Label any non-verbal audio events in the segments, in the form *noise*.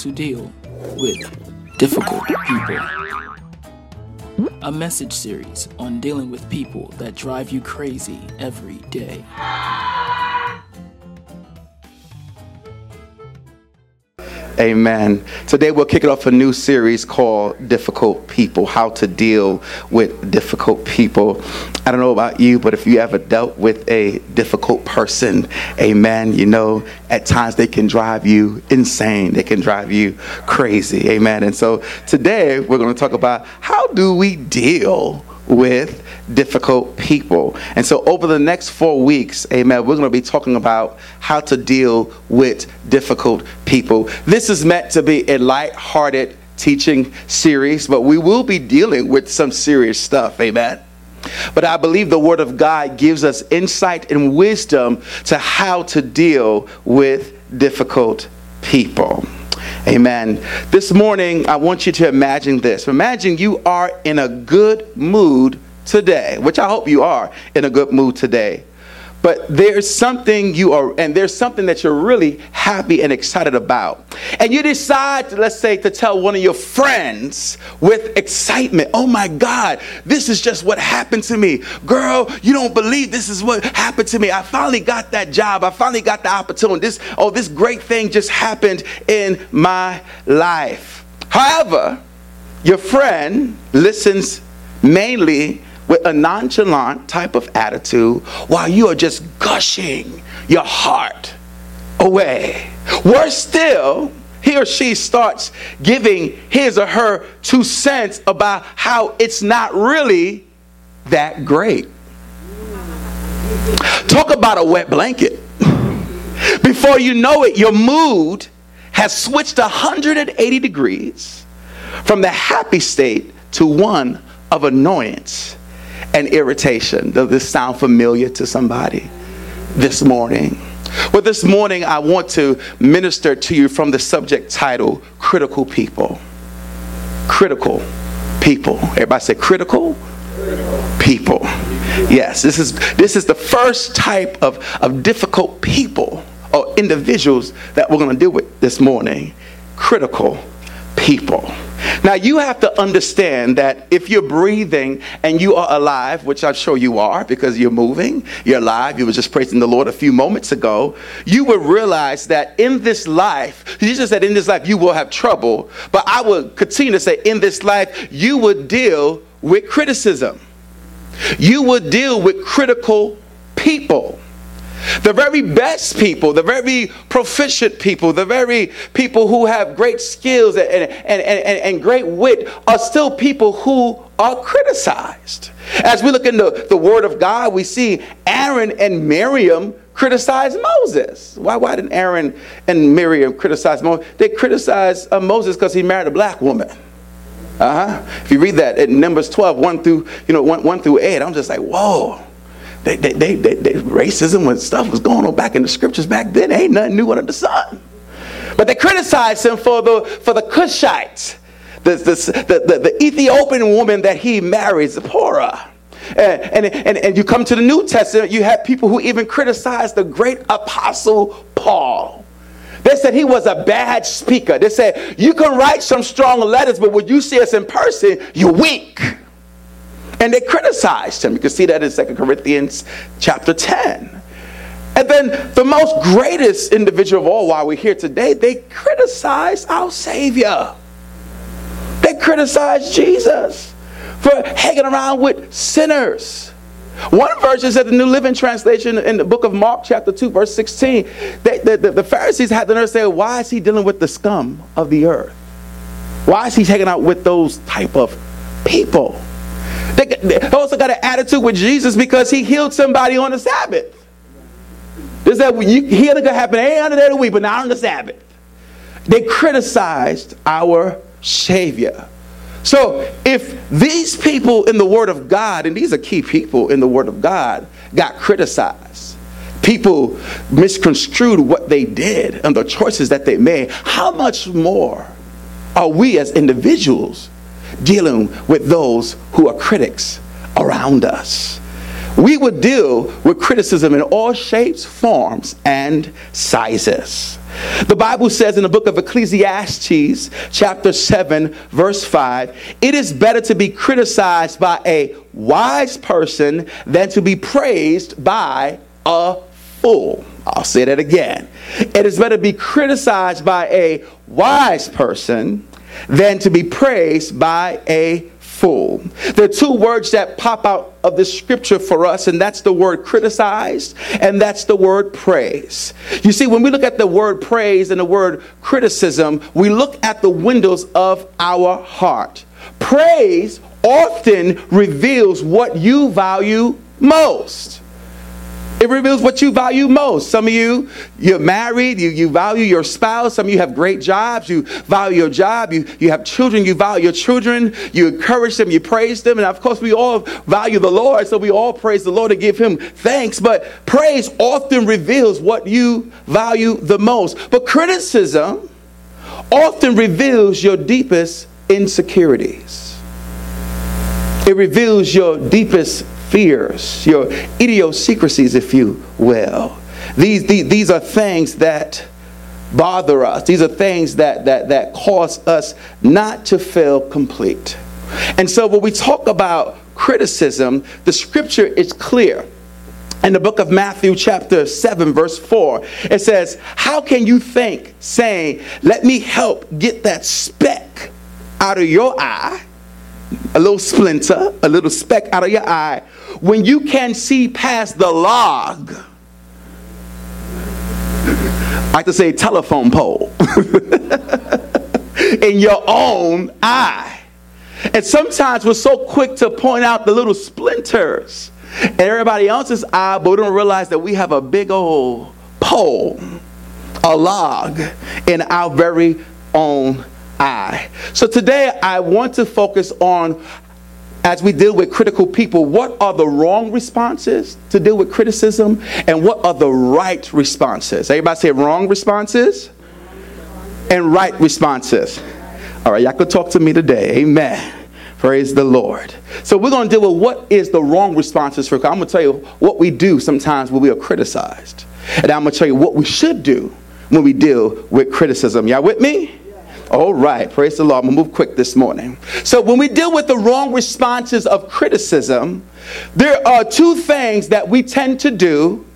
to Deal with Difficult People. A message series on dealing with people that drive you crazy every day. Amen. Today we'll kick it off a new series called Difficult People How to Deal with Difficult People. I don't know about you, but if you ever dealt with a difficult person, amen, you know, at times they can drive you insane, they can drive you crazy, amen. And so today we're going to talk about how do we deal with difficult people. And so, over the next four weeks, amen, we're going to be talking about how to deal with difficult people. This is meant to be a light-hearted teaching series, but we will be dealing with some serious stuff, amen. But I believe the Word of God gives us insight and wisdom to how to deal with difficult people. Amen. This morning, I want you to imagine this. Imagine you are in a good mood today, which I hope you are in a good mood today. But there's something you are, and there's something that you're really happy and excited about. And you decide, to, let's say, to tell one of your friends with excitement, oh my God, this is just what happened to me. Girl, you don't believe this is what happened to me. I finally got that job. I finally got the opportunity. This, oh, this great thing just happened in my life. However, your friend listens mainly with a nonchalant type of attitude while you are just gushing your heart away. Worse still, he or she starts giving his or her two cents about how it's not really that great. Talk about a wet blanket. Before you know it, your mood has switched 180 degrees from the happy state to one of annoyance and irritation. Does this sound familiar to somebody this morning? Well, this morning I want to minister to you from the subject title Critical People. Critical people. Everybody say critical, critical. people. Yes, this is this is the first type of, of difficult people or individuals that we're going to deal with this morning. Critical people. Now, you have to understand that if you're breathing and you are alive, which I'm sure you are because you're moving, you're alive, you were just praising the Lord a few moments ago, you would realize that in this life, Jesus said, in this life you will have trouble, but I would continue to say, in this life you would deal with criticism. You would deal with critical people. The very best people, the very proficient people, the very people who have great skills and, and, and, and, and great wit are still people who are criticized. As we look into the Word of God, we see Aaron and Miriam criticize Moses. Why, why didn't Aaron and Miriam criticize Moses? They criticized uh, Moses because he married a black woman. Uh-huh. If you read that in Numbers 12, 1 through, you know, 1, 1 through 8, I'm just like, whoa. They, they, they, they, racism and stuff was going on back in the scriptures back then. Ain't nothing new under the sun. But they criticized him for the, for the Cushites, the, the, the, the Ethiopian woman that he married, Zipporah. And, and, and, you come to the New Testament, you have people who even criticize the great apostle Paul. They said he was a bad speaker. They said, you can write some strong letters, but when you see us in person, you're weak. And they criticized him. You can see that in 2 Corinthians chapter 10. And then the most greatest individual of all, while we're here today, they criticized our Savior. They criticized Jesus for hanging around with sinners. One version said the New Living Translation in the book of Mark, chapter 2, verse 16, they, the, the, the Pharisees had the nerve to say, Why is he dealing with the scum of the earth? Why is he hanging out with those type of people? They, they also got an attitude with Jesus because he healed somebody on the Sabbath. This that healing could happen any other day of the week, but not on the Sabbath. They criticized our Savior. So if these people in the Word of God, and these are key people in the Word of God, got criticized, people misconstrued what they did and the choices that they made, how much more are we as individuals dealing with those who are critics around us. we would deal with criticism in all shapes, forms, and sizes. The Bible says in the book of Ecclesiastes, chapter 7, verse 5, it is better to be criticized by a wise person than to be praised by a fool. I'll say that again. It is better to be criticized by a wise person than to be praised by a fool. There are two words that pop out of the scripture for us, and that's the word criticized, and that's the word praise. You see, when we look at the word praise and the word criticism, we look at the windows of our heart. Praise often reveals what you value most. It reveals what you value most. Some of you, you're married, you, you value your spouse. Some of you have great jobs, you value your job. You, you have children, you value your children. You encourage them, you praise them. And of course, we all value the Lord, so we all praise the Lord and give Him thanks. But praise often reveals what you value the most. But criticism often reveals your deepest insecurities, it reveals your deepest fears, your idiosyncrasies, if you will. These, these, these are things that bother us. These are things that, that, that cause us not to feel complete. And so when we talk about criticism, the scripture is clear. In the book of Matthew, chapter 7, verse 4, it says, How can you think, saying, Let me help get that speck out of your eye, a little splinter, a little speck out of your eye, when you can see past the log, I like to say telephone pole, *laughs* in your own eye. And sometimes we're so quick to point out the little splinters in everybody else's eye, but we don't realize that we have a big old pole, a log in our very own eye. So today I want to focus on as we deal with critical people, what are the wrong responses to deal with criticism and what are the right responses? Everybody say wrong responses and right responses. All right, y'all could talk to me today. Amen. Praise the Lord. So we're going to deal with what is the wrong responses for. I'm going to tell you what we do sometimes when we are criticized, and I'm going to tell you what we should do when we deal with criticism. Y'all with me? All right, praise the Lord. I'm gonna move quick this morning. So, when we deal with the wrong responses of criticism, there are two things that we tend to do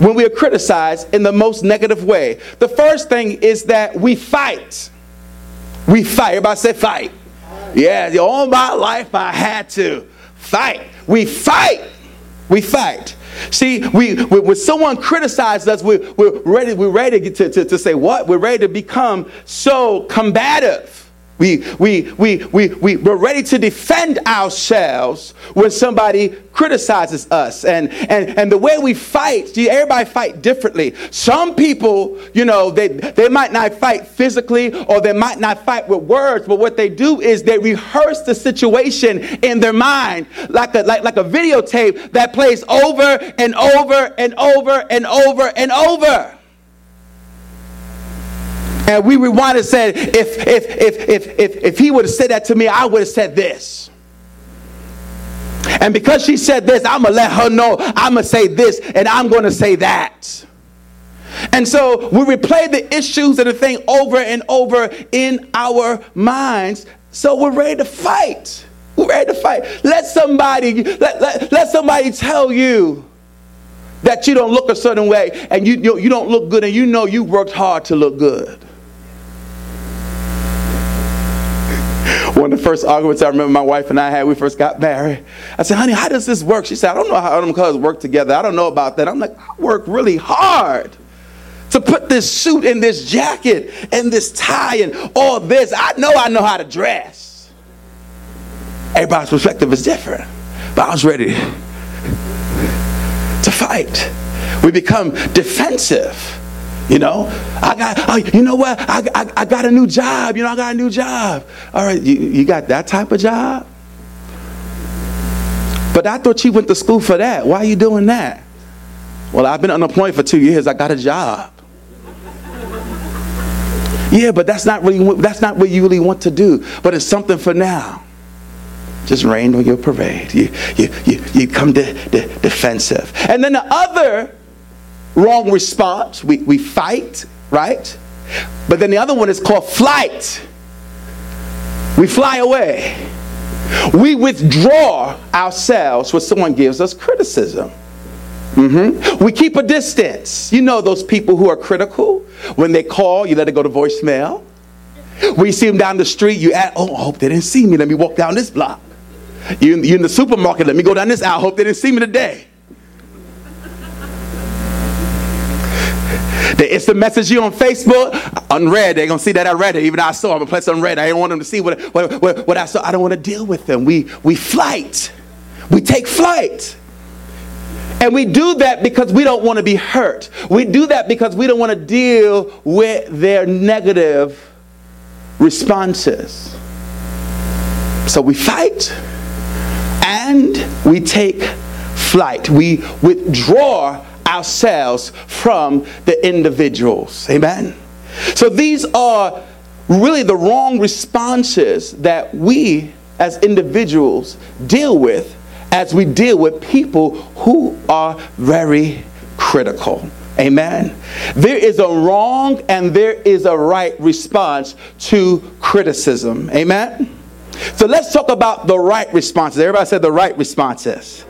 when we are criticized in the most negative way. The first thing is that we fight. We fight. Everybody say fight. Yeah, all my life I had to fight. We fight. We fight. See, we, when someone criticizes us, we, we're ready, we're ready to, to, to say what? We're ready to become so combative. We, we, we, we, we, we're ready to defend ourselves when somebody criticizes us. And, and, and the way we fight, everybody fight differently. Some people, you know, they, they might not fight physically or they might not fight with words, but what they do is they rehearse the situation in their mind like a, like, like a videotape that plays over and over and over and over and over. And we rewind and said, if, if, if, if, if, if he would have said that to me, I would have said this. And because she said this, I'm going to let her know I'm going to say this and I'm going to say that. And so we replay the issues and the thing over and over in our minds. So we're ready to fight. We're ready to fight. Let somebody, let, let, let somebody tell you that you don't look a certain way and you, you, you don't look good and you know you worked hard to look good. One of the first arguments I remember my wife and I had, we first got married. I said, honey, how does this work? She said, I don't know how them colors work together. I don't know about that. I'm like, I work really hard to put this suit and this jacket and this tie and all this. I know I know how to dress. Everybody's perspective is different. But I was ready to fight. We become defensive. You know, I got, oh, you know what? I, I, I, got a new job. You know, I got a new job. All right, you, you got that type of job? But I thought you went to school for that. Why are you doing that? Well, I've been unemployed for two years. I got a job. Yeah, but that's not really that's not what you really want to do. But it's something for now. just rained on your parade. You, you, you, you come de- de- defensive. And then the other wrong response, we, we fight, right? But then the other one is called flight. We fly away. We withdraw ourselves when someone gives us criticism. Mm-hmm. We keep a distance. You know those people who are critical. When they call, you let it go to voicemail. When you see them down the street, you ask, oh, I hope they didn't see me. Let me walk down this block. You in, you in the supermarket, let me go down this aisle. I hope they didn't see me today. The message you on Facebook, unread. They're gonna see that I read it. Even I saw, I'm gonna place unread. I didn't want them to see what, what, what, what I saw. I don't want to deal with them. We we flight. We take flight. And we do that because we don't want to be hurt. We do that because we don't want to deal with their negative responses. So we fight and we take flight. We withdraw ourselves from the individuals. Amen. So these are really the wrong responses that we as individuals deal with as we deal with people who are very critical. Amen. There is a wrong and there is a right response to criticism. Amen. So let's talk about the right responses. Everybody said the right responses.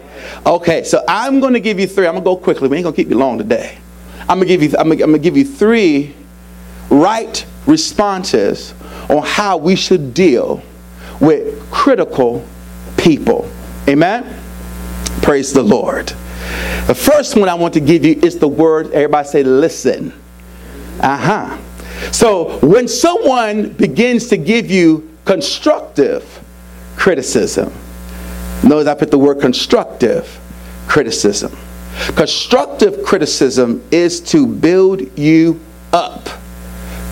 Okay, so I'm going to give you three. I'm going to go quickly. We ain't going to keep you long today. I'm going to give you I'm going to give you three right responses on how we should deal with critical people. Amen. Praise the Lord. The first one I want to give you is the word, everybody say, listen. Uh huh. So when someone begins to give you constructive criticism, notice I put the word constructive criticism. Constructive criticism is to build you up.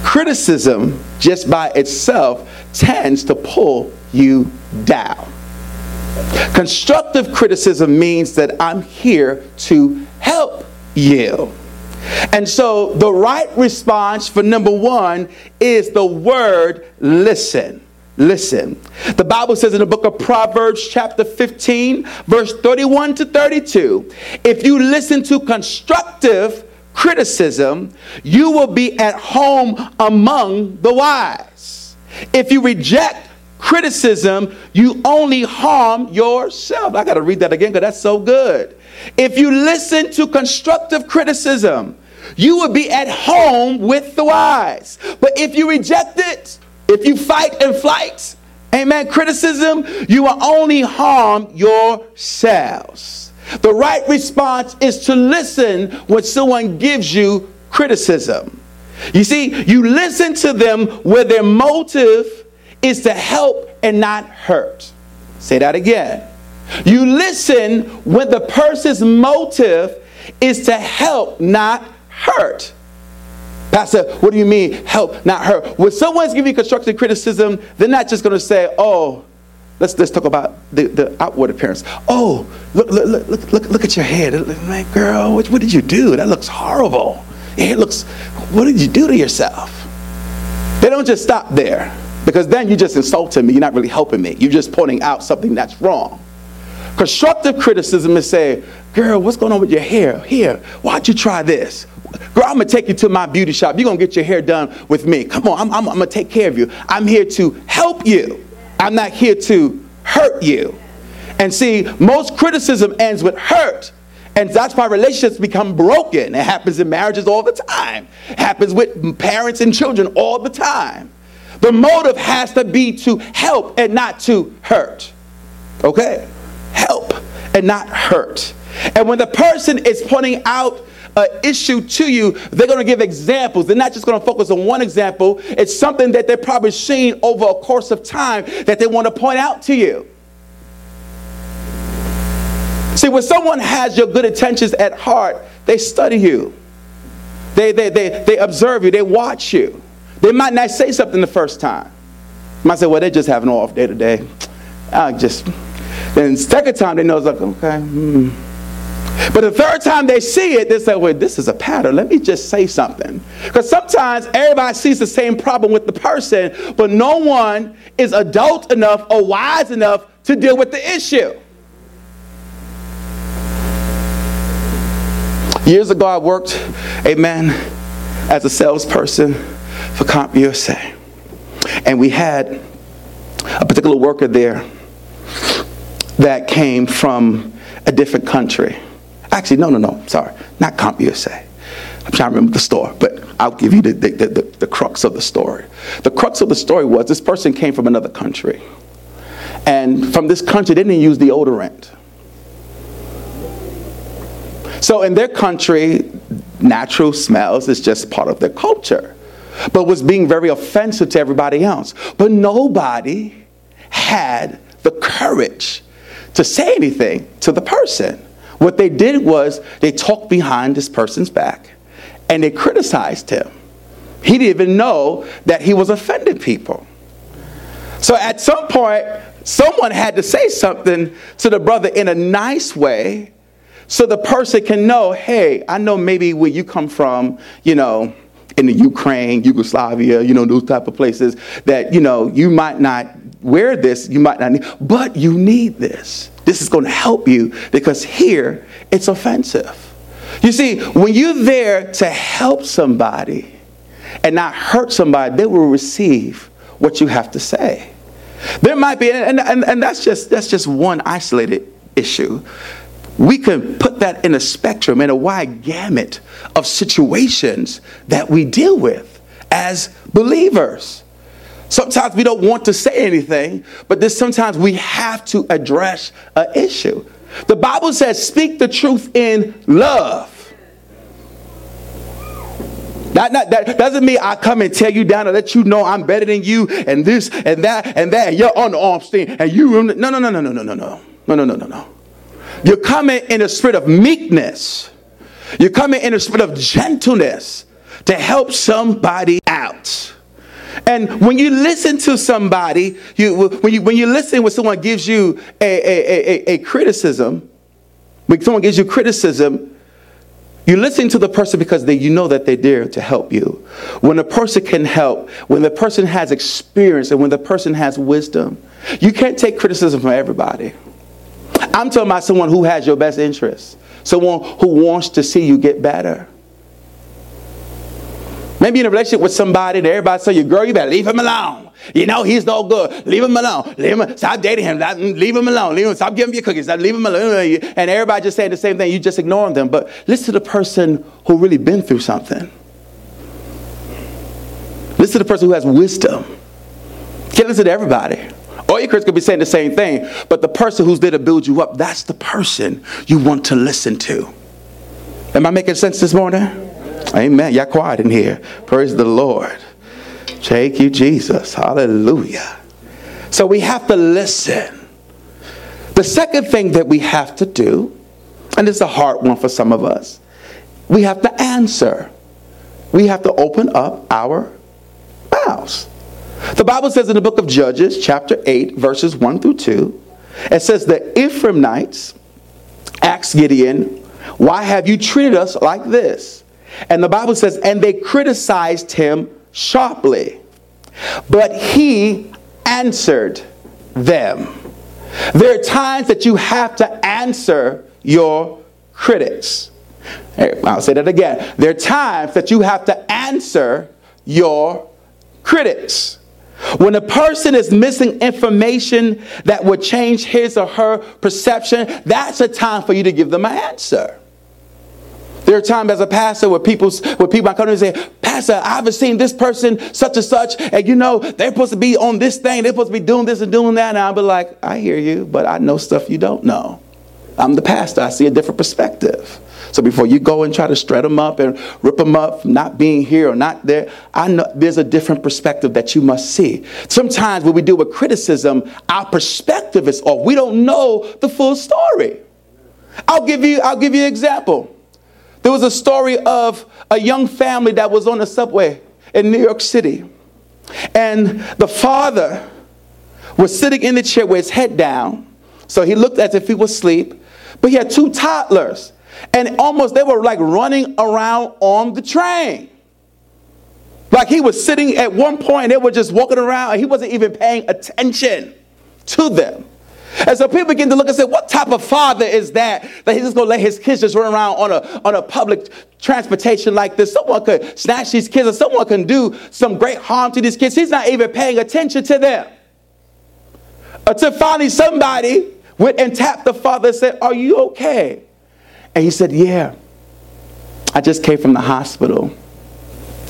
Criticism, just by itself, tends to pull you down. Constructive criticism means that I'm here to help you. And so the right response for number one is the word listen. Listen. The Bible says in the book of Proverbs, chapter 15, verse 31 to 32, if you listen to constructive criticism, you will be at home among the wise. If you reject criticism, you only harm yourself. I got to read that again because that's so good. If you listen to constructive criticism, you will be at home with the wise. But if you reject it, if you fight and flight, amen, criticism, you will only harm yourselves. The right response is to listen when someone gives you criticism. You see, you listen to them where their motive is to help and not hurt. Say that again. You listen when the person's motive is to help, not hurt. Pastor, what do you mean help, not hurt? When someone's giving you constructive criticism, they're not just going to say, oh, let's, let's talk about the, the outward appearance. Oh, look, look, look, look, look at your hair. Like, girl, what, what did you do? That looks horrible. It looks, what did you do to yourself? They don't just stop there. Because then you're just insulting me. You're not really helping me. You're just pointing out something that's wrong. Constructive criticism is say, girl, what's going on with your hair? Here, why'd you try this? Girl, I'm to take you to my beauty shop. You're to get your hair done with me. Come on, I'm, I'm, I'm to take care of you. I'm here to help you. I'm not here to hurt you. And see, most criticism ends with hurt. And that's why relationships become broken. It happens in marriages all the time. It happens with parents and children all the time. The motive has to be to help and not to hurt. Okay? Help and not hurt. And when the person is pointing out an issue to you, they're going to give examples. They're not just going to focus on one example. It's something that they've probably seen over a course of time that they want to point out to you. See, when someone has your good intentions at heart, they study you. They, they, they, they observe you. They watch you. They might not say something the first time. They might say, well, they just have an off day today. I just, then second time they know it's like, okay. Hmm. But the third time they see it, they say, well, this is a pattern. Let me just say something. Because sometimes everybody sees the same problem with the person, but no one is adult enough or wise enough to deal with the issue. Years ago, I worked, amen, as a salesperson for CompUSA. And we had a particular worker there that came from a different country. Actually, no, no, no, sorry, not CompUSA. I'm trying to remember the store, but I'll give you the, the, the, the, crux of the story. The crux of the story was this person came from another country. And from this country, they didn't use deodorant. So in their country, natural smells is just part of their culture, but was being very offensive to everybody else. But nobody had the courage to say anything to the person. What they did was they talked behind this person's back and they criticized him. He didn't even know that he was offending people. So at some point, someone had to say something to the brother in a nice way so the person can know hey, I know maybe where you come from, you know, in the Ukraine, Yugoslavia, you know, those type of places that, you know, you might not wear this, you might not need, but you need this. This is going to help you because here it's offensive. You see, when you're there to help somebody and not hurt somebody, they will receive what you have to say. There might be, and, and, and that's just that's just one isolated issue. We can put that in a spectrum, in a wide gamut of situations that we deal with as believers. Sometimes we don't want to say anything, but then sometimes we have to address an issue. The Bible says, speak the truth in love. Not, not, that doesn't mean I come and tell you down to let you know I'm better than you and this and that and that and you're on the arm stand and you no no no no no no no no no no no no no. You're coming in a spirit of meekness. You're coming in a spirit of gentleness to help somebody out. And when you listen to somebody, you, when, you, when you listen when someone gives you a, a, a, a criticism, when someone gives you criticism, you listen to the person because they, you know that they're there to help you. When a person can help, when the person has experience, and when the person has wisdom, you can't take criticism from everybody. I'm talking about someone who has your best interest, someone who wants to see you get better. Maybe in a relationship with somebody and everybody say, you girl, you better leave him alone. You know, he's no good. Leave him alone. Leave him, stop dating him. Leave him alone. Leave him, stop giving him your cookies. Leave him alone. And everybody just saying the same thing. You just ignoring them. But listen to the person who really been through something. Listen to the person who has wisdom. Can't listen to everybody. All your critics could be saying the same thing, but the person who's there to build you up, that's the person you want to listen to. Am I making sense this morning? Amen. Y'all quiet in here. Praise the Lord. Thank you, Jesus. Hallelujah. So we have to listen. The second thing that we have to do, and it's a hard one for some of us, we have to answer. We have to open up our mouths. The Bible says in the book of Judges, chapter 8, verses 1 through 2, it says the Ephraimites asked Gideon, Why have you treated us like this? And the Bible says, and they criticized him sharply. But he answered them. There are times that you have to answer your critics. I'll say that again. There are times that you have to answer your critics. When a person is missing information that would change his or her perception, that's a time for you to give them an answer. There are times as a pastor where people, where people I come to and say, Pastor, I haven't seen this person, such and such, and you know, they're supposed to be on this thing, they're supposed to be doing this and doing that. And I'll be like, I hear you, but I know stuff you don't know. I'm the pastor, I see a different perspective. So before you go and try to strut them up and rip them up not being here or not there, I know there's a different perspective that you must see. Sometimes when we deal with criticism, our perspective is off. We don't know the full story. I'll give you, I'll give you an example. There was a story of a young family that was on the subway in New York City. And the father was sitting in the chair with his head down. So he looked as if he was asleep. But he had two toddlers. And almost they were like running around on the train. Like he was sitting at one point, they were just walking around, and he wasn't even paying attention to them. And so people begin to look and say, what type of father is that? That he's just gonna let his kids just run around on a, on a public transportation like this. Someone could snatch these kids or someone can do some great harm to these kids. He's not even paying attention to them. Uh, Until finally somebody went and tapped the father and said, Are you okay? And he said, Yeah. I just came from the hospital.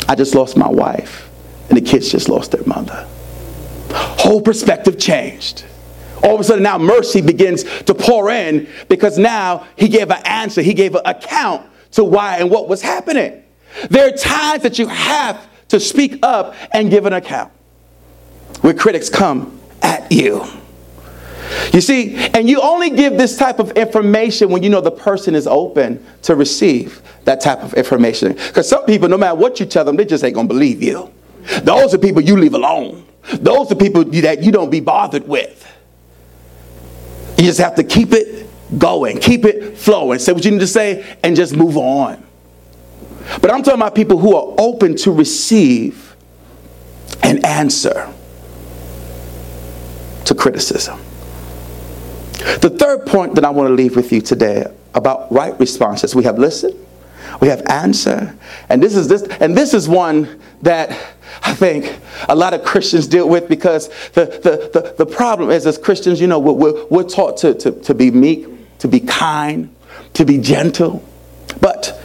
I just lost my wife. And the kids just lost their mother. Whole perspective changed. All of a sudden, now mercy begins to pour in because now he gave an answer, he gave an account to why and what was happening. There are times that you have to speak up and give an account where critics come at you. You see, and you only give this type of information when you know the person is open to receive that type of information. Because some people, no matter what you tell them, they just ain't gonna believe you. Those are people you leave alone. Those are people that you don't be bothered with. You just have to keep it going, keep it flowing, say what you need to say, and just move on. But I'm talking about people who are open to receive an answer to criticism. The third point that I want to leave with you today about right responses we have listen, we have answer, and this is this, and this is one that I think a lot of Christians deal with because the, the, the, the problem is, as Christians, you know, we're, we're taught to, to, to be meek, to be kind, to be gentle. But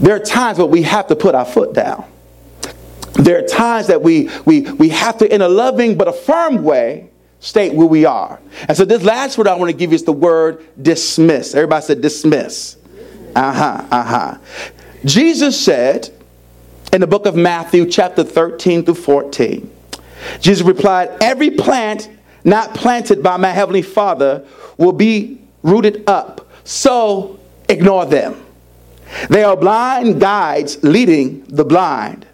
there are times where we have to put our foot down. There are times that we, we, we have to, in a loving but a firm way, state where we are. And so this last word I want to give you is the word dismiss. Everybody said dismiss. Uh huh, uh huh. Jesus said, in the book of Matthew, chapter 13 through 14. Jesus replied, Every plant not planted by my heavenly Father will be rooted up. So ignore them. They are blind guides leading the blind,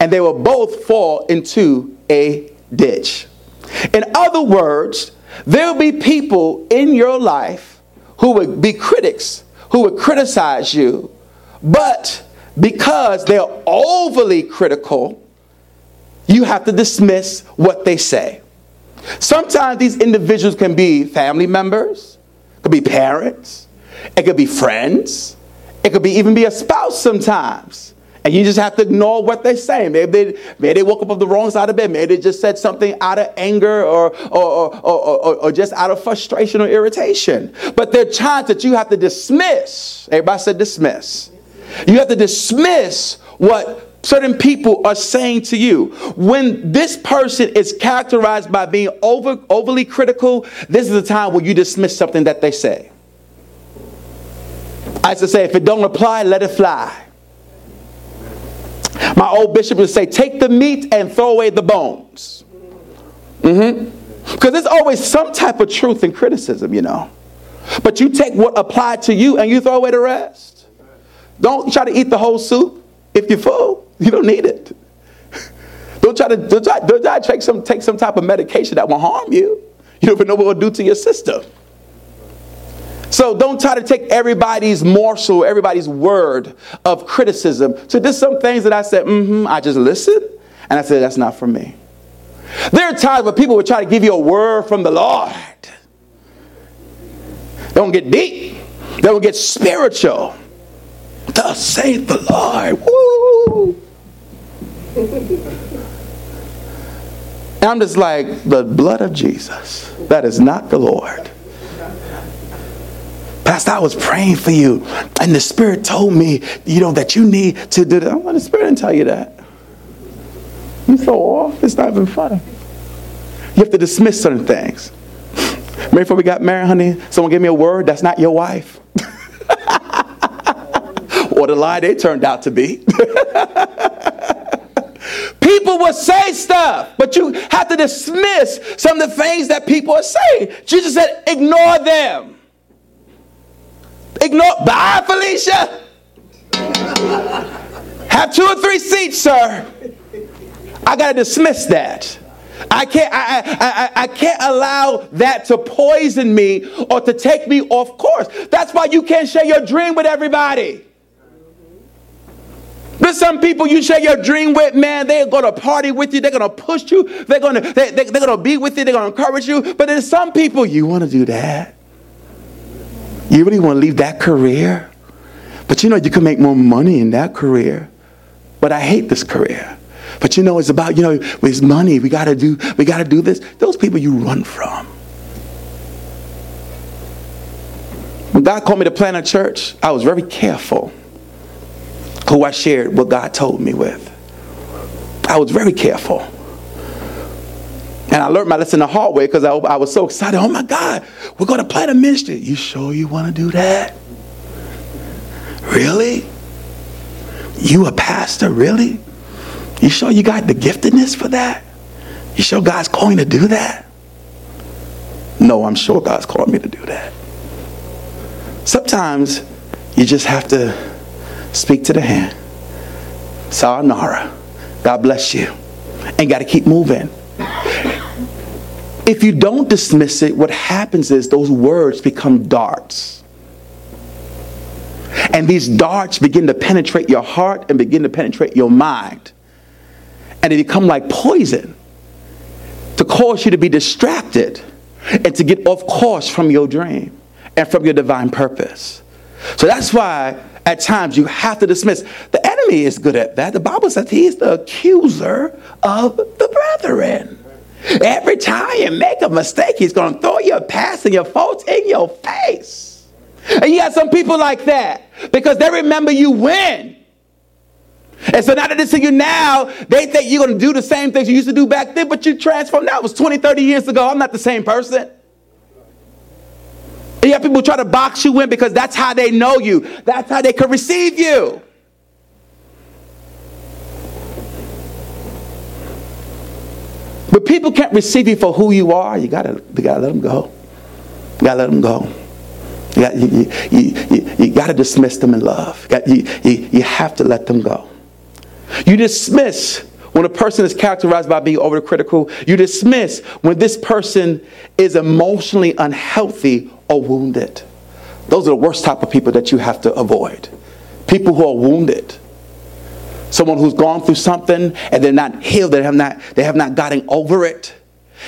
and they will both fall into a ditch. In other words, there will be people in your life who would be critics, who would criticize you, but because they're overly critical, you have to dismiss what they say. Sometimes these individuals can be family members, could be parents, it could be friends, it could be even be a spouse sometimes. And you just have to ignore what they say. Maybe they, maybe they woke up on the wrong side of bed. Maybe they just said something out of anger or, or, or, or, or just out of frustration or irritation. But there are times that you have to dismiss. Everybody said dismiss. You have to dismiss what certain people are saying to you. When this person is characterized by being over, overly critical, this is the time where you dismiss something that they say. I used to say, if it don't apply, let it fly. My old bishop would say, take the meat and throw away the bones. Mm-hmm. Because there's always some type of truth in criticism, you know. But you take what applied to you and you throw away the rest. Don't try to eat the whole soup if you're full. You don't need it. *laughs* Don't try to, don't try, don't try to take, some, take some type of medication that will harm you. You don't know what it will do to your system. So don't try to take everybody's morsel, everybody's word of criticism. So there's some things that I said, mm-hmm, I just listened, and I said, that's not for me. There are times where people will try to give you a word from the Lord. Don't get deep. Will get spiritual. Thus saith the Lord. Woo! I'm just like, the blood of Jesus. That is not the Lord. Pastor, I was praying for you, and the Spirit told me, you know, that you need to do that. Well, the Spirit didn't tell you that. You're so off, it's not even funny. You have to dismiss certain things. Remember before we got married, honey, someone gave me a word that's not your wife. Or the lie they turned out to be. *laughs* people will say stuff, but you have to dismiss some of the things that people are saying. Jesus said, ignore them. Ignore. Bye, Felicia. *laughs* Have two or three seats, sir. I got to dismiss that. I can't, I, I, I, can't allow that to poison me or to take me off course. That's why you can't share your dream with everybody. But some people you share your dream with, man, they're gonna party with you, they're gonna push you, they're gonna they, they, they're gonna be with you, they're gonna encourage you. But then some people, you wanna do that. You really wanna leave that career? But you know you can make more money in that career. But I hate this career. But you know, it's about, you know, it's money. We gotta do, we gotta do this. Those people you run from. When God called me to plant a church, I was very careful who I shared what God told me with. I was very careful. And I learned my lesson the hard way because I, I, was so excited. Oh my God, we're going to plant a ministry. You sure you want to do that? Really? You a pastor? Really? You sure you got the giftedness for that? You sure God's calling to do that? No, I'm sure God's calling me to do that. Sometimes you just have to speak to the hand. Sayonara. God bless you. And got to keep moving. If you don't dismiss it, what happens is those words become darts. And these darts begin to penetrate your heart and begin to penetrate your mind and they become like poison to cause you to be distracted and to get off course from your dream and from your divine purpose. So that's why at times you have to dismiss. The enemy is good at that. The Bible says he is the accuser of the brethren. Every time you make a mistake, he's going to throw your past and your faults in your face. And you got some people like that because they remember you win. And so now that they see you now, they think you're going to do the same things you used to do back then, but you transformed. That was 20, 30 years ago. I'm not the same person. And have people try to box you in because that's how they know you. That's how they can receive you. But people can't receive you for who you are. You gotta, you gotta let them go. You gotta let them go. You, got, you, you, you, you, gotta dismiss them in love. You, you, you have to let them go. You dismiss when a person is characterized by being overcritical. You dismiss when this person is emotionally unhealthy or wounded. Those are the worst type of people that you have to avoid. People who are wounded. Someone who's gone through something and they're not healed, they have not, they have not gotten over it.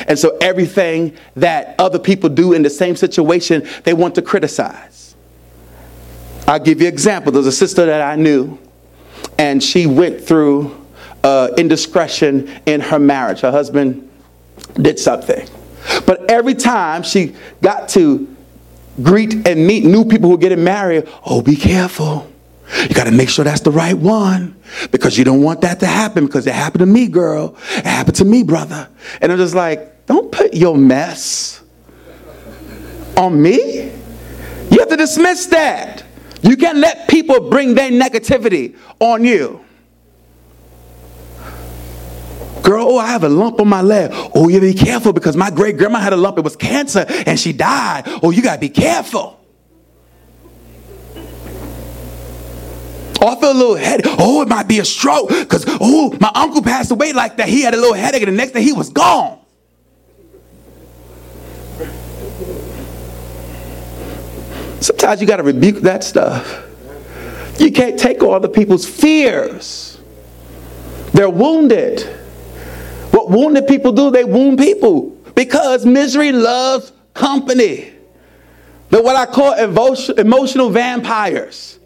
And so everything that other people do in the same situation, they want to criticize. I'll give you an example. There's a sister that I knew and she went through uh, indiscretion in her marriage. Her husband did something. But every time she got to greet and meet new people who are getting married, oh, be careful. You got to make sure that's the right one because you don't want that to happen because it happened to me, girl. It happened to me, brother. And I'm just like, don't put your mess on me. You have to dismiss that. You can't let people bring their negativity on you. Girl, oh, I have a lump on my leg. Oh, you be careful because my great grandma had a lump. It was cancer and she died. Oh, you got to be careful. Oh, I feel a little headache. Oh, it might be a stroke because, oh, my uncle passed away like that. He had a little headache and the next day he was gone. Sometimes you got to rebuke that stuff. You can't take all the people's fears. They're wounded. What wounded people do, they wound people because misery loves company. They're what I call emotional vampires.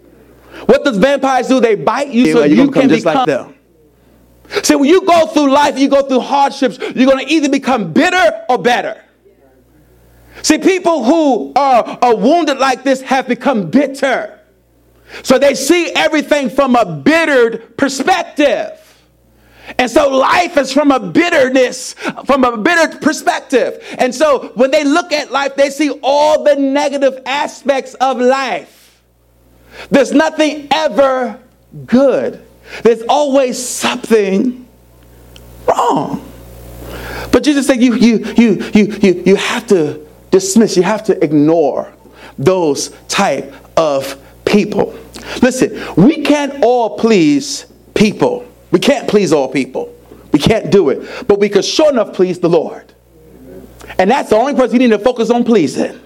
What does vampires do? They bite you so you can become like them. See, when you go through life, you go through hardships, you're going to either become bitter or better. See, people who are, are wounded like this have become bitter. So they see everything from a bittered perspective. And so life is from a bitterness, from a bitter perspective. And so when they look at life, they see all the negative aspects of life. There's nothing ever good. There's always something wrong. But Jesus said you you you you you you have to dismiss, you have to ignore those type of people. Listen, we can't all please people. We can't please all people. We can't do it. But we can sure enough please the Lord. And that's the only person you need to focus on pleasing.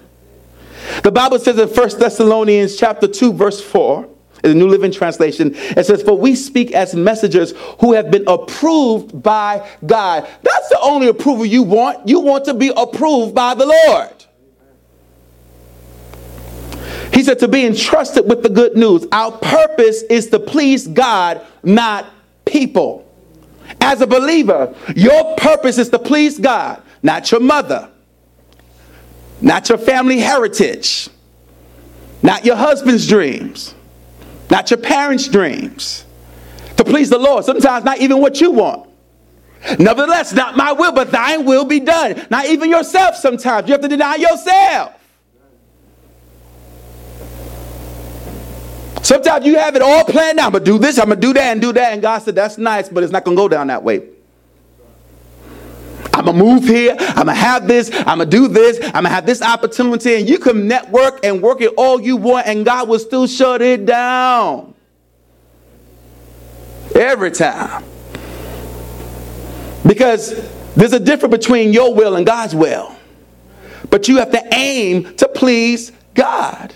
The Bible says in 1 Thessalonians chapter 2, verse 4, In the New Living Translation, it says, For we speak as messengers who have been approved by God. That's the only approval you want. You want to be approved by the Lord. He said, To be entrusted with the good news. Our purpose is to please God, not people. As a believer, your purpose is to please God, not your mother, not your family heritage, not your husband's dreams, not your parents' dreams. To please the Lord, sometimes not even what you want. Nevertheless, not my will, but thine will be done. Not even yourself sometimes. You have to deny yourself. Sometimes you have it all planned out. I'm going to do this, I'm going to do that, and do that. And God said, That's nice, but it's not going to go down that way. I'm gonna move here. I'm gonna have this. I'm gonna do this. I'm gonna have this opportunity. And you can network and work it all you want, and God will still shut it down. Every time. Because there's a difference between your will and God's will. But you have to aim to please God.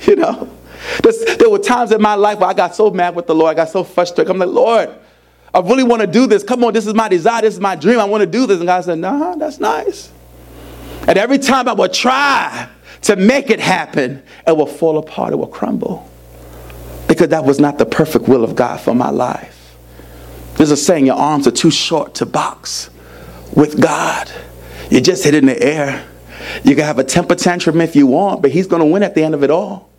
You know? There were times in my life where I got so mad with the Lord, I got so frustrated. I'm like, Lord, I really want to do this. Come on, this is my desire, this is my dream. I want to do this. And God said, Nah, that's nice. And every time I would try to make it happen, it will fall apart, it will crumble. Because that was not the perfect will of God for my life. There's a saying, your arms are too short to box with God. You just hit in the air. You can have a temper tantrum if you want, but He's going to win at the end of it all.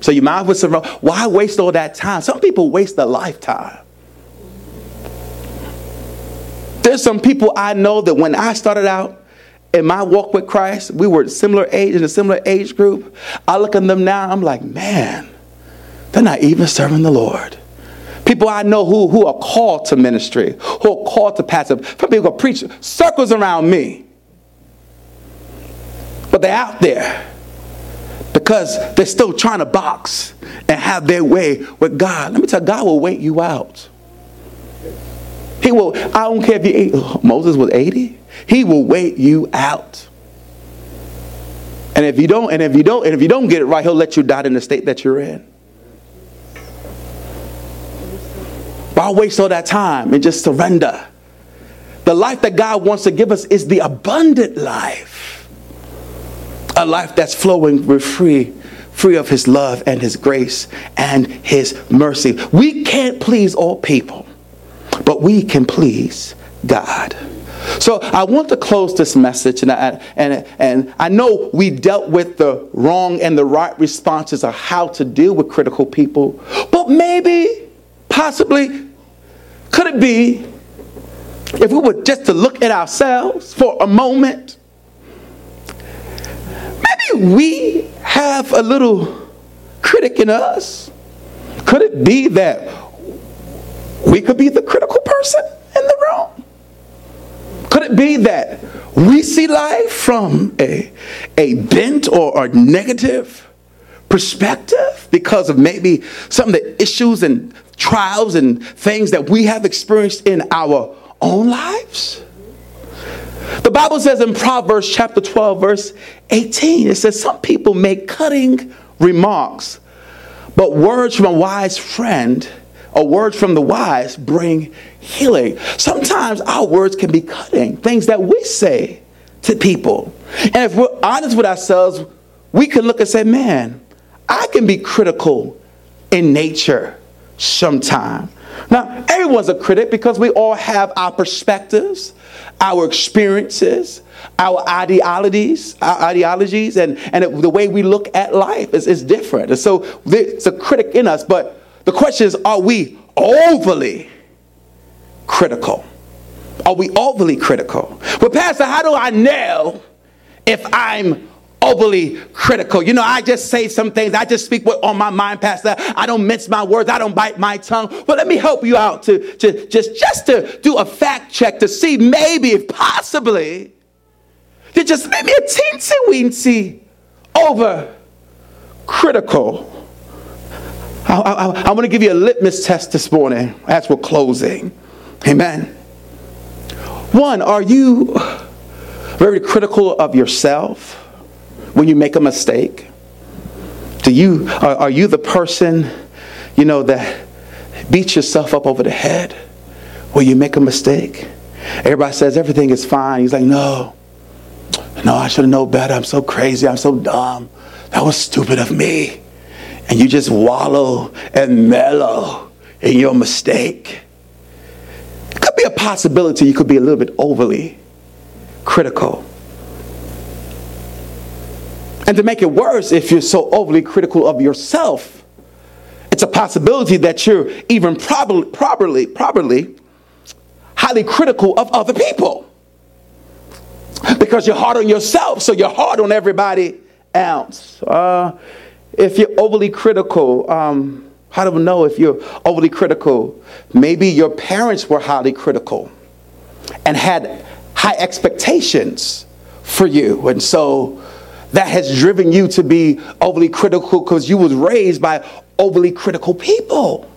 So you might as well why waste all that time? Some people waste a lifetime. There's some people I know that when I started out in my walk with Christ, we were similar age in a similar age group. I look at them now, I'm like, man, they're not even serving the Lord. People I know who, who are called to ministry, who are called to pastor. People go preach circles around me. But they're out there because they're still trying to box and have their way with God. Let me tell you, God will wait you out. He will, I don't care if you, Moses was 80, he will wait you out. And if you don't, and if you don't, and if you don't get it right, he'll let you die in the state that you're in. Why waste all that time and just surrender? The life that God wants to give us is the abundant life a life that's flowing free free of his love and his grace and his mercy. We can't please all people, but we can please God. So I want to close this message, and I, and, and I know we dealt with the wrong and the right responses of how to deal with critical people, but maybe, possibly, could it be if we were just to look at ourselves for a moment we have a little critic in us? Could it be that we could be the critical person in the room? Could it be that we see life from a, a bent or a negative perspective because of maybe some of the issues and trials and things that we have experienced in our own lives? The Bible says in Proverbs chapter 12, verse 18, it says, Some people make cutting remarks, but words from a wise friend or words from the wise bring healing. Sometimes our words can be cutting, things that we say to people. And if we're honest with ourselves, we can look and say, Man, I can be critical in nature sometime. Now, everyone's a critic because we all have our perspectives our experiences, our ideologies, our ideologies, and, and the way we look at life is, is different. And so there's a critic in us, but the question is, are we overly critical? Are we overly critical? Well, Pastor, how do I know if I'm overly critical. You know, I just say some things. I just speak what on my mind, Pastor. I don't mince my words. I don't bite my tongue. But let me help you out to, to just, just to do a fact check to see maybe if possibly you're just maybe a teensy weensy over critical. I, I, I want to give you a litmus test this morning as we're closing. Amen. One, are you very critical of yourself? When you make a mistake? Do you, are, are you the person you know, that beat yourself up over the head when you make a mistake. Everybody says everything is fine. He's like, no, no, I should have known better. I'm so crazy. I'm so dumb. That was stupid of me. And you just wallow and mellow in your mistake. It could be a possibility you could be a little bit overly critical. And to make it worse, if you're so overly critical of yourself, it's a possibility that you're even probably, probably, probably highly critical of other people. Because you're hard on yourself, so you're hard on everybody else. Uh, if you're overly critical, um, how do we know if you're overly critical? Maybe your parents were highly critical and had high expectations for you. And so that has driven you to be overly critical because you was raised by overly critical people.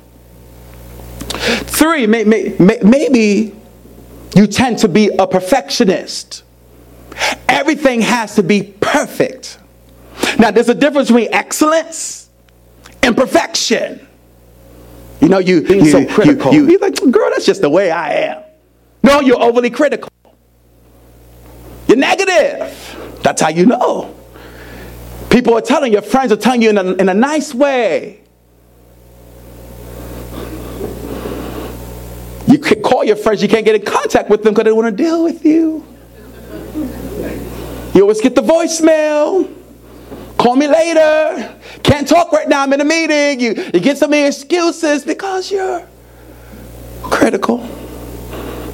Three, may, may, maybe you tend to be a perfectionist. Everything has to be perfect. Now, there's a difference between excellence and perfection. You know, you, Being you, so critical. You, you, you're like, girl, that's just the way I am. No, you're overly critical. You're negative. That's how you know. People are telling your friends are telling you in a, in a nice way. You can call your friends, you can't get in contact with them because they want to deal with you. You always get the voicemail. Call me later. Can't talk right now. I'm in a meeting. You, you get so many excuses because you're critical.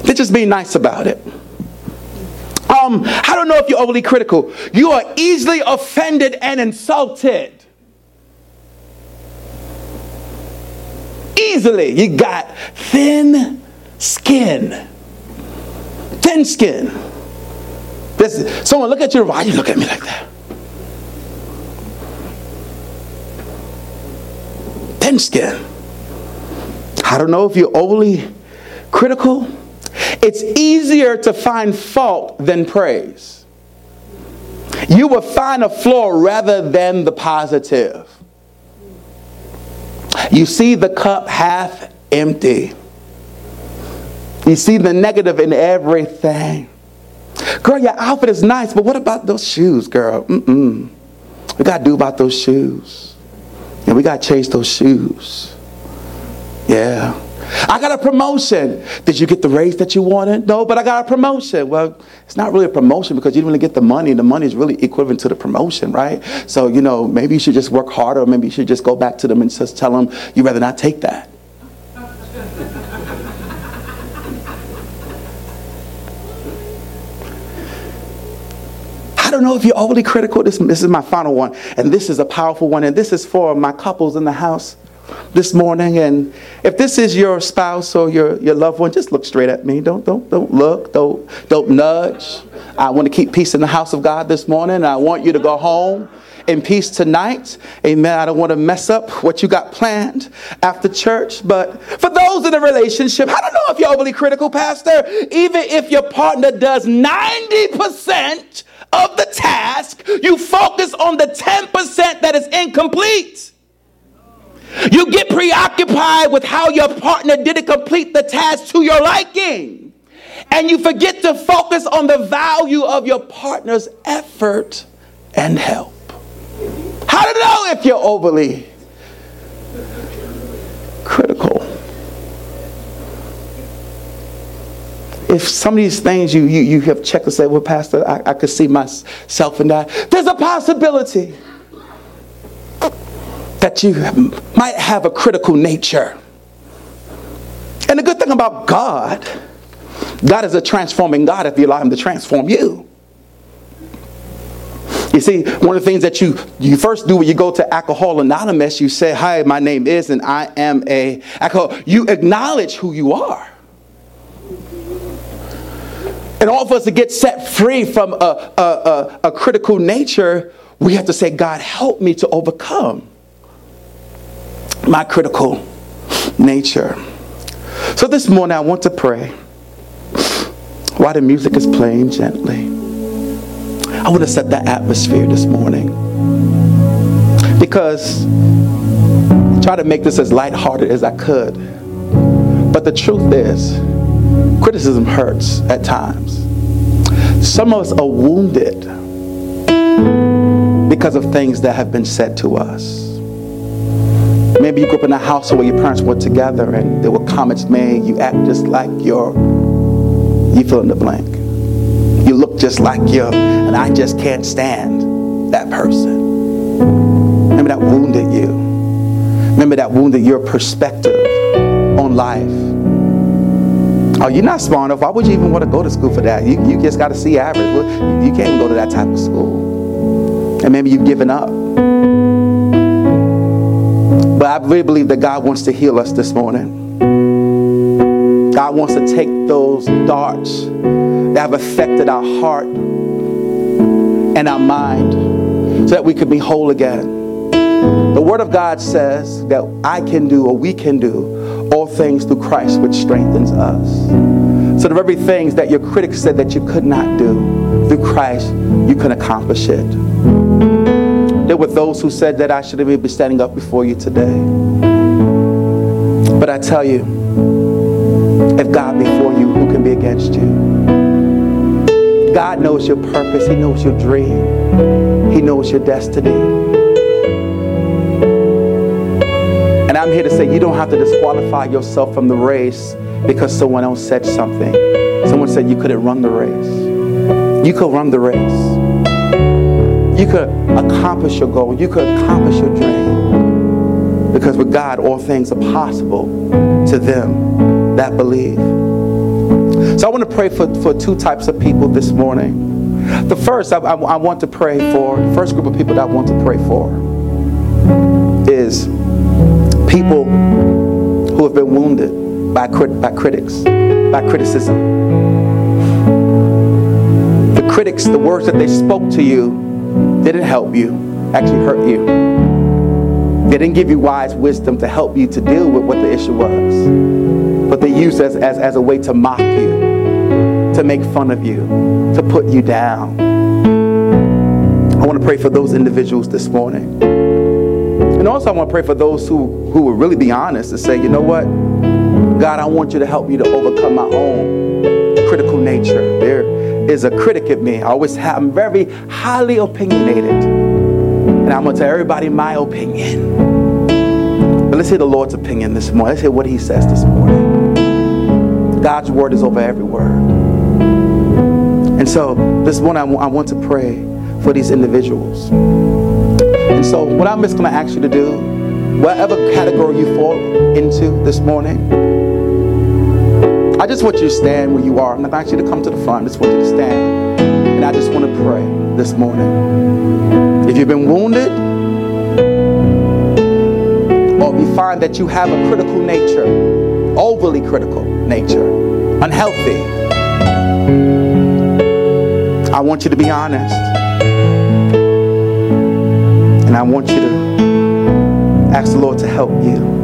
They're just being nice about it. Um, I don't know if you're overly critical. You are easily offended and insulted. Easily. You got thin skin. Thin skin. This, someone look at you. Why you look at me like that? Thin skin. I don't know if you're overly critical. It's easier to find fault than praise. You will find a flaw rather than the positive. You see the cup half empty. You see the negative in everything. Girl, your outfit is nice, but what about those shoes, girl? Mm-mm. We got to do about those shoes. And we got to chase those shoes. Yeah. I got a promotion. Did you get the raise that you wanted? No, but I got a promotion. Well, it's not really a promotion because you didn't really get the money. The money is really equivalent to the promotion, right? So, you know, maybe you should just work harder. Or maybe you should just go back to them and just tell them you'd rather not take that. I don't know if you're overly critical. This, this is my final one. And this is a powerful one. And this is for my couples in the house this morning. And if this is your spouse or your, your loved one, just look straight at me. Don't, don't, don't look. Don't, don't nudge. I want to keep peace in the house of God this morning. I want you to go home in peace tonight. Amen. I don't want to mess up what you got planned after church. But for those in a relationship, I don't know if you're overly critical, Pastor. Even if your partner does 90% of the task, you focus on the 10% that is incomplete. You get preoccupied with how your partner didn't complete the task to your liking. And you forget to focus on the value of your partner's effort and help. How to know if you're overly critical? If some of these things you, you, you have checked and said, well, Pastor, I, I could see myself in that, there's a possibility that you might have a critical nature. And the good thing about God, God is a transforming God if you allow Him to transform you. You see, one of the things that you, you first do when you go to Alcohol Anonymous, you say, Hi, my name is, and I am a alcohol. You acknowledge who you are. And all of us to get set free from a, a, a, a critical nature, we have to say, God, help me to overcome my critical nature. So this morning I want to pray while the music is playing gently. I want to set the atmosphere this morning. Because I try to make this as lighthearted as I could. But the truth is, criticism hurts at times. Some of us are wounded because of things that have been said to us. Maybe you grew up in a household where your parents were together and there were comments made, you act just like your, you fill in the blank. You look just like your, and I just can't stand that person. Remember that wounded you. Remember that wounded your perspective on life. Oh, you're not smart enough. Why would you even want to go to school for that? You, you just got to see average. You can't go to that type of school. And maybe you've given up. But I really believe that God wants to heal us this morning. God wants to take those darts that have affected our heart and our mind so that we could be whole again. The Word of God says that I can do or we can do all things through Christ, which strengthens us. So the very things that your critics said that you could not do, through Christ, you can accomplish it. There were those who said that I shouldn't be standing up before you today. But I tell you, if God before you, who can be against you? God knows your purpose. He knows your dream. He knows your destiny. And I'm here to say you don't have to disqualify yourself from the race because someone else said something. Someone said you couldn't run the race. You could run the race. You could accomplish your goal. You could accomplish your dream. Because with God, all things are possible to them that believe. So I want to pray for, for two types of people this morning. The first, I, I, I want to pray for, the first group of people that I want to pray for is people who have been wounded by, crit, by critics, by criticism. The critics, the words that they spoke to you didn't help you, actually hurt you. They didn't give you wise wisdom to help you to deal with what the issue was. But they used as, as, as a way to mock you to make fun of you, to put you down. I want to pray for those individuals this morning. And also, I want to pray for those who, who will really be honest and say, you know what? God, I want you to help me to overcome my own critical nature. There is a critic in me. I always have, I'm very highly opinionated. And I'm going to tell everybody my opinion. But let's hear the Lord's opinion this morning. Let's hear what he says this morning. God's word is over every word. And so this morning, I, w- I want to pray for these individuals. And so, what I'm just going to ask you to do, whatever category you fall into this morning, I just want you to stand where you are. I'm not going to ask you to come to the front. I just want you to stand. And I just want to pray this morning. If you've been wounded, or if you find that you have a critical nature, overly critical nature, unhealthy, I want you to be honest. And I want you to ask the Lord to help you.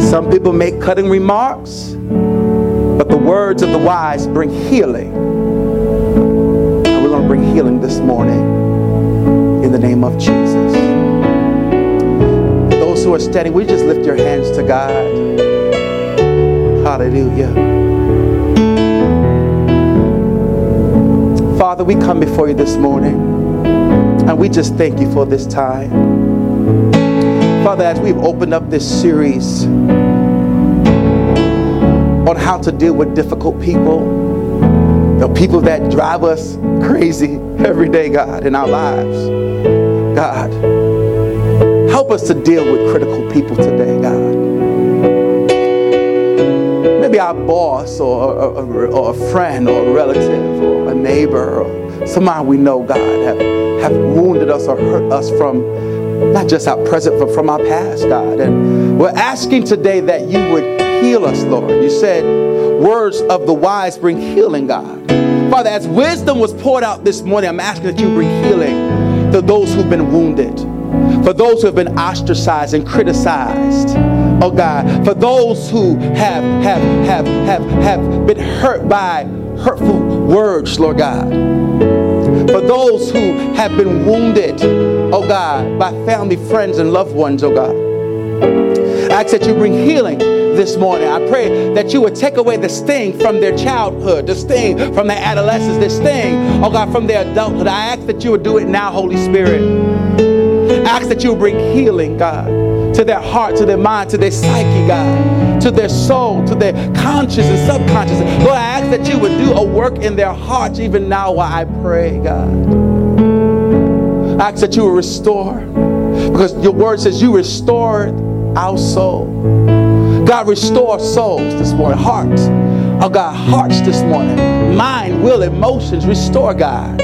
Some people make cutting remarks, but the words of the wise bring healing. And we're going to bring healing this morning in the name of Jesus. Those who are standing, we just lift your hands to God. Hallelujah. Father, we come before you this morning and we just thank you for this time. Father, as we've opened up this series on how to deal with difficult people, the people that drive us crazy every day, God, in our lives. God, help us to deal with critical people today, God maybe our boss or, or, or, a friend or a relative or a neighbor or someone we know, God, have, have wounded us or hurt us from not just our present, but from our past, God. And we're asking today that you would heal us, Lord. You said, words of the wise bring healing, God. Father, as wisdom was poured out this morning, I'm asking that you bring healing to those who've been wounded, for those who have been ostracized and criticized oh God, for those who have have have have have been hurt by hurtful words, Lord God. For those who have been wounded, oh God, by family, friends, and loved ones, oh God. I ask that you bring healing this morning. I pray that you would take away the sting from their childhood, the sting from their adolescence, the sting, oh God, from their adulthood. I ask that you would do it now, Holy Spirit. I ask that you would bring healing, God, to their heart, to their mind, to their psyche, God, to their soul, to their conscious and subconscious. Lord, I ask that you would do a work in their hearts even now while I pray, God. I ask that you would restore, because your word says you restored our soul. God, restore souls this morning, hearts. Oh God, hearts this morning, mind, will, emotions, restore God.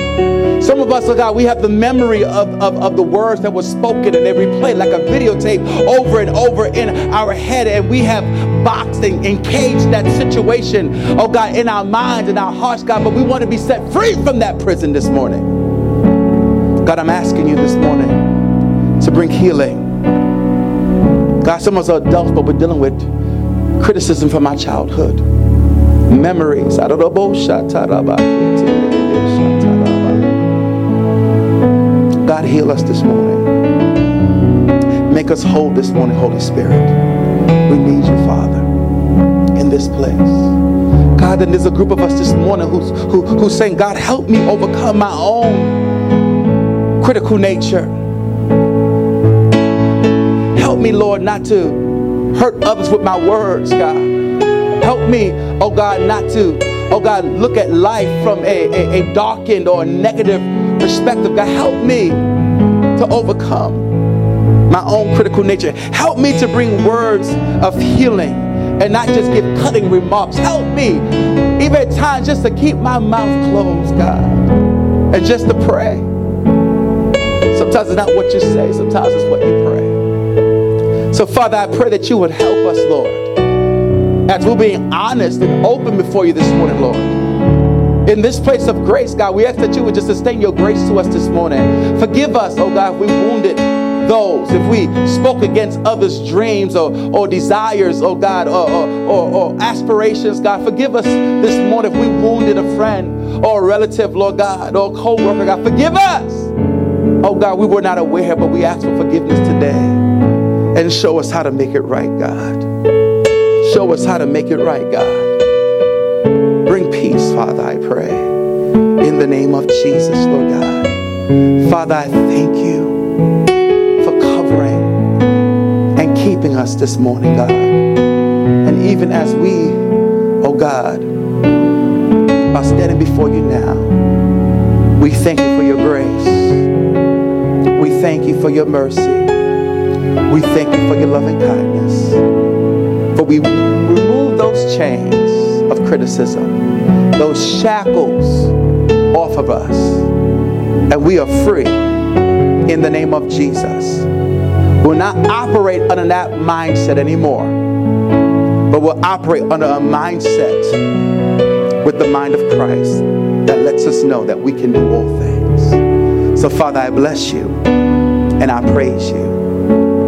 Some of us, oh God, we have the memory of, of, of the words that were spoken and they replay like a videotape over and over in our head. And we have boxed and encaged that situation, oh God, in our minds and our hearts, God. But we want to be set free from that prison this morning. God, I'm asking you this morning to bring healing God, some of us are adults, but we're dealing with criticism from our childhood, memories. I don't know God, heal us this morning. Make us whole this morning, Holy Spirit. We need you, Father, in this place. God, and there's a group of us this morning who's, who, who's saying, God, help me overcome my own critical nature me, Lord, not to hurt others with my words, God. Help me, oh God, not to, oh God, look at life from a, a, a darkened or a negative perspective. God, help me to overcome my own critical nature. Help me to bring words of healing and not just give cutting remarks. Help me, even at times, just to keep my mouth closed, God, and just to pray. Sometimes it's not what you say, sometimes it's what you pray. Father, I pray that you would help us, Lord, as we're being honest and open before you this morning, Lord. In this place of grace, God, we ask that you would just sustain your grace to us this morning. Forgive us, oh God, if we wounded those, if we spoke against others' dreams or, or desires, oh God, or, or, or, aspirations, God. Forgive us this morning if we wounded a friend or a relative, Lord God, or a co worker, God. Forgive us. Oh God, we were not aware, but we ask for forgiveness today and show us how to make it right, God. Show us how to make it right, God. Bring peace, Father, I pray. In the name of Jesus, Lord God. Father, I thank you for covering and keeping us this morning, God. And even as we, oh God, are standing before you now, we thank you for your grace. We thank you for your mercy. We thank you for your loving kindness. For we remove those chains of criticism, those shackles off of us, and we are free in the name of Jesus. We'll not operate under that mindset anymore, but we'll operate under a mindset with the mind of Christ that lets us know that we can do all things. So, Father, I bless you and I praise you.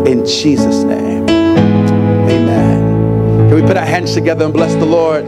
In Jesus' name, amen. Can we put our hands together and bless the Lord?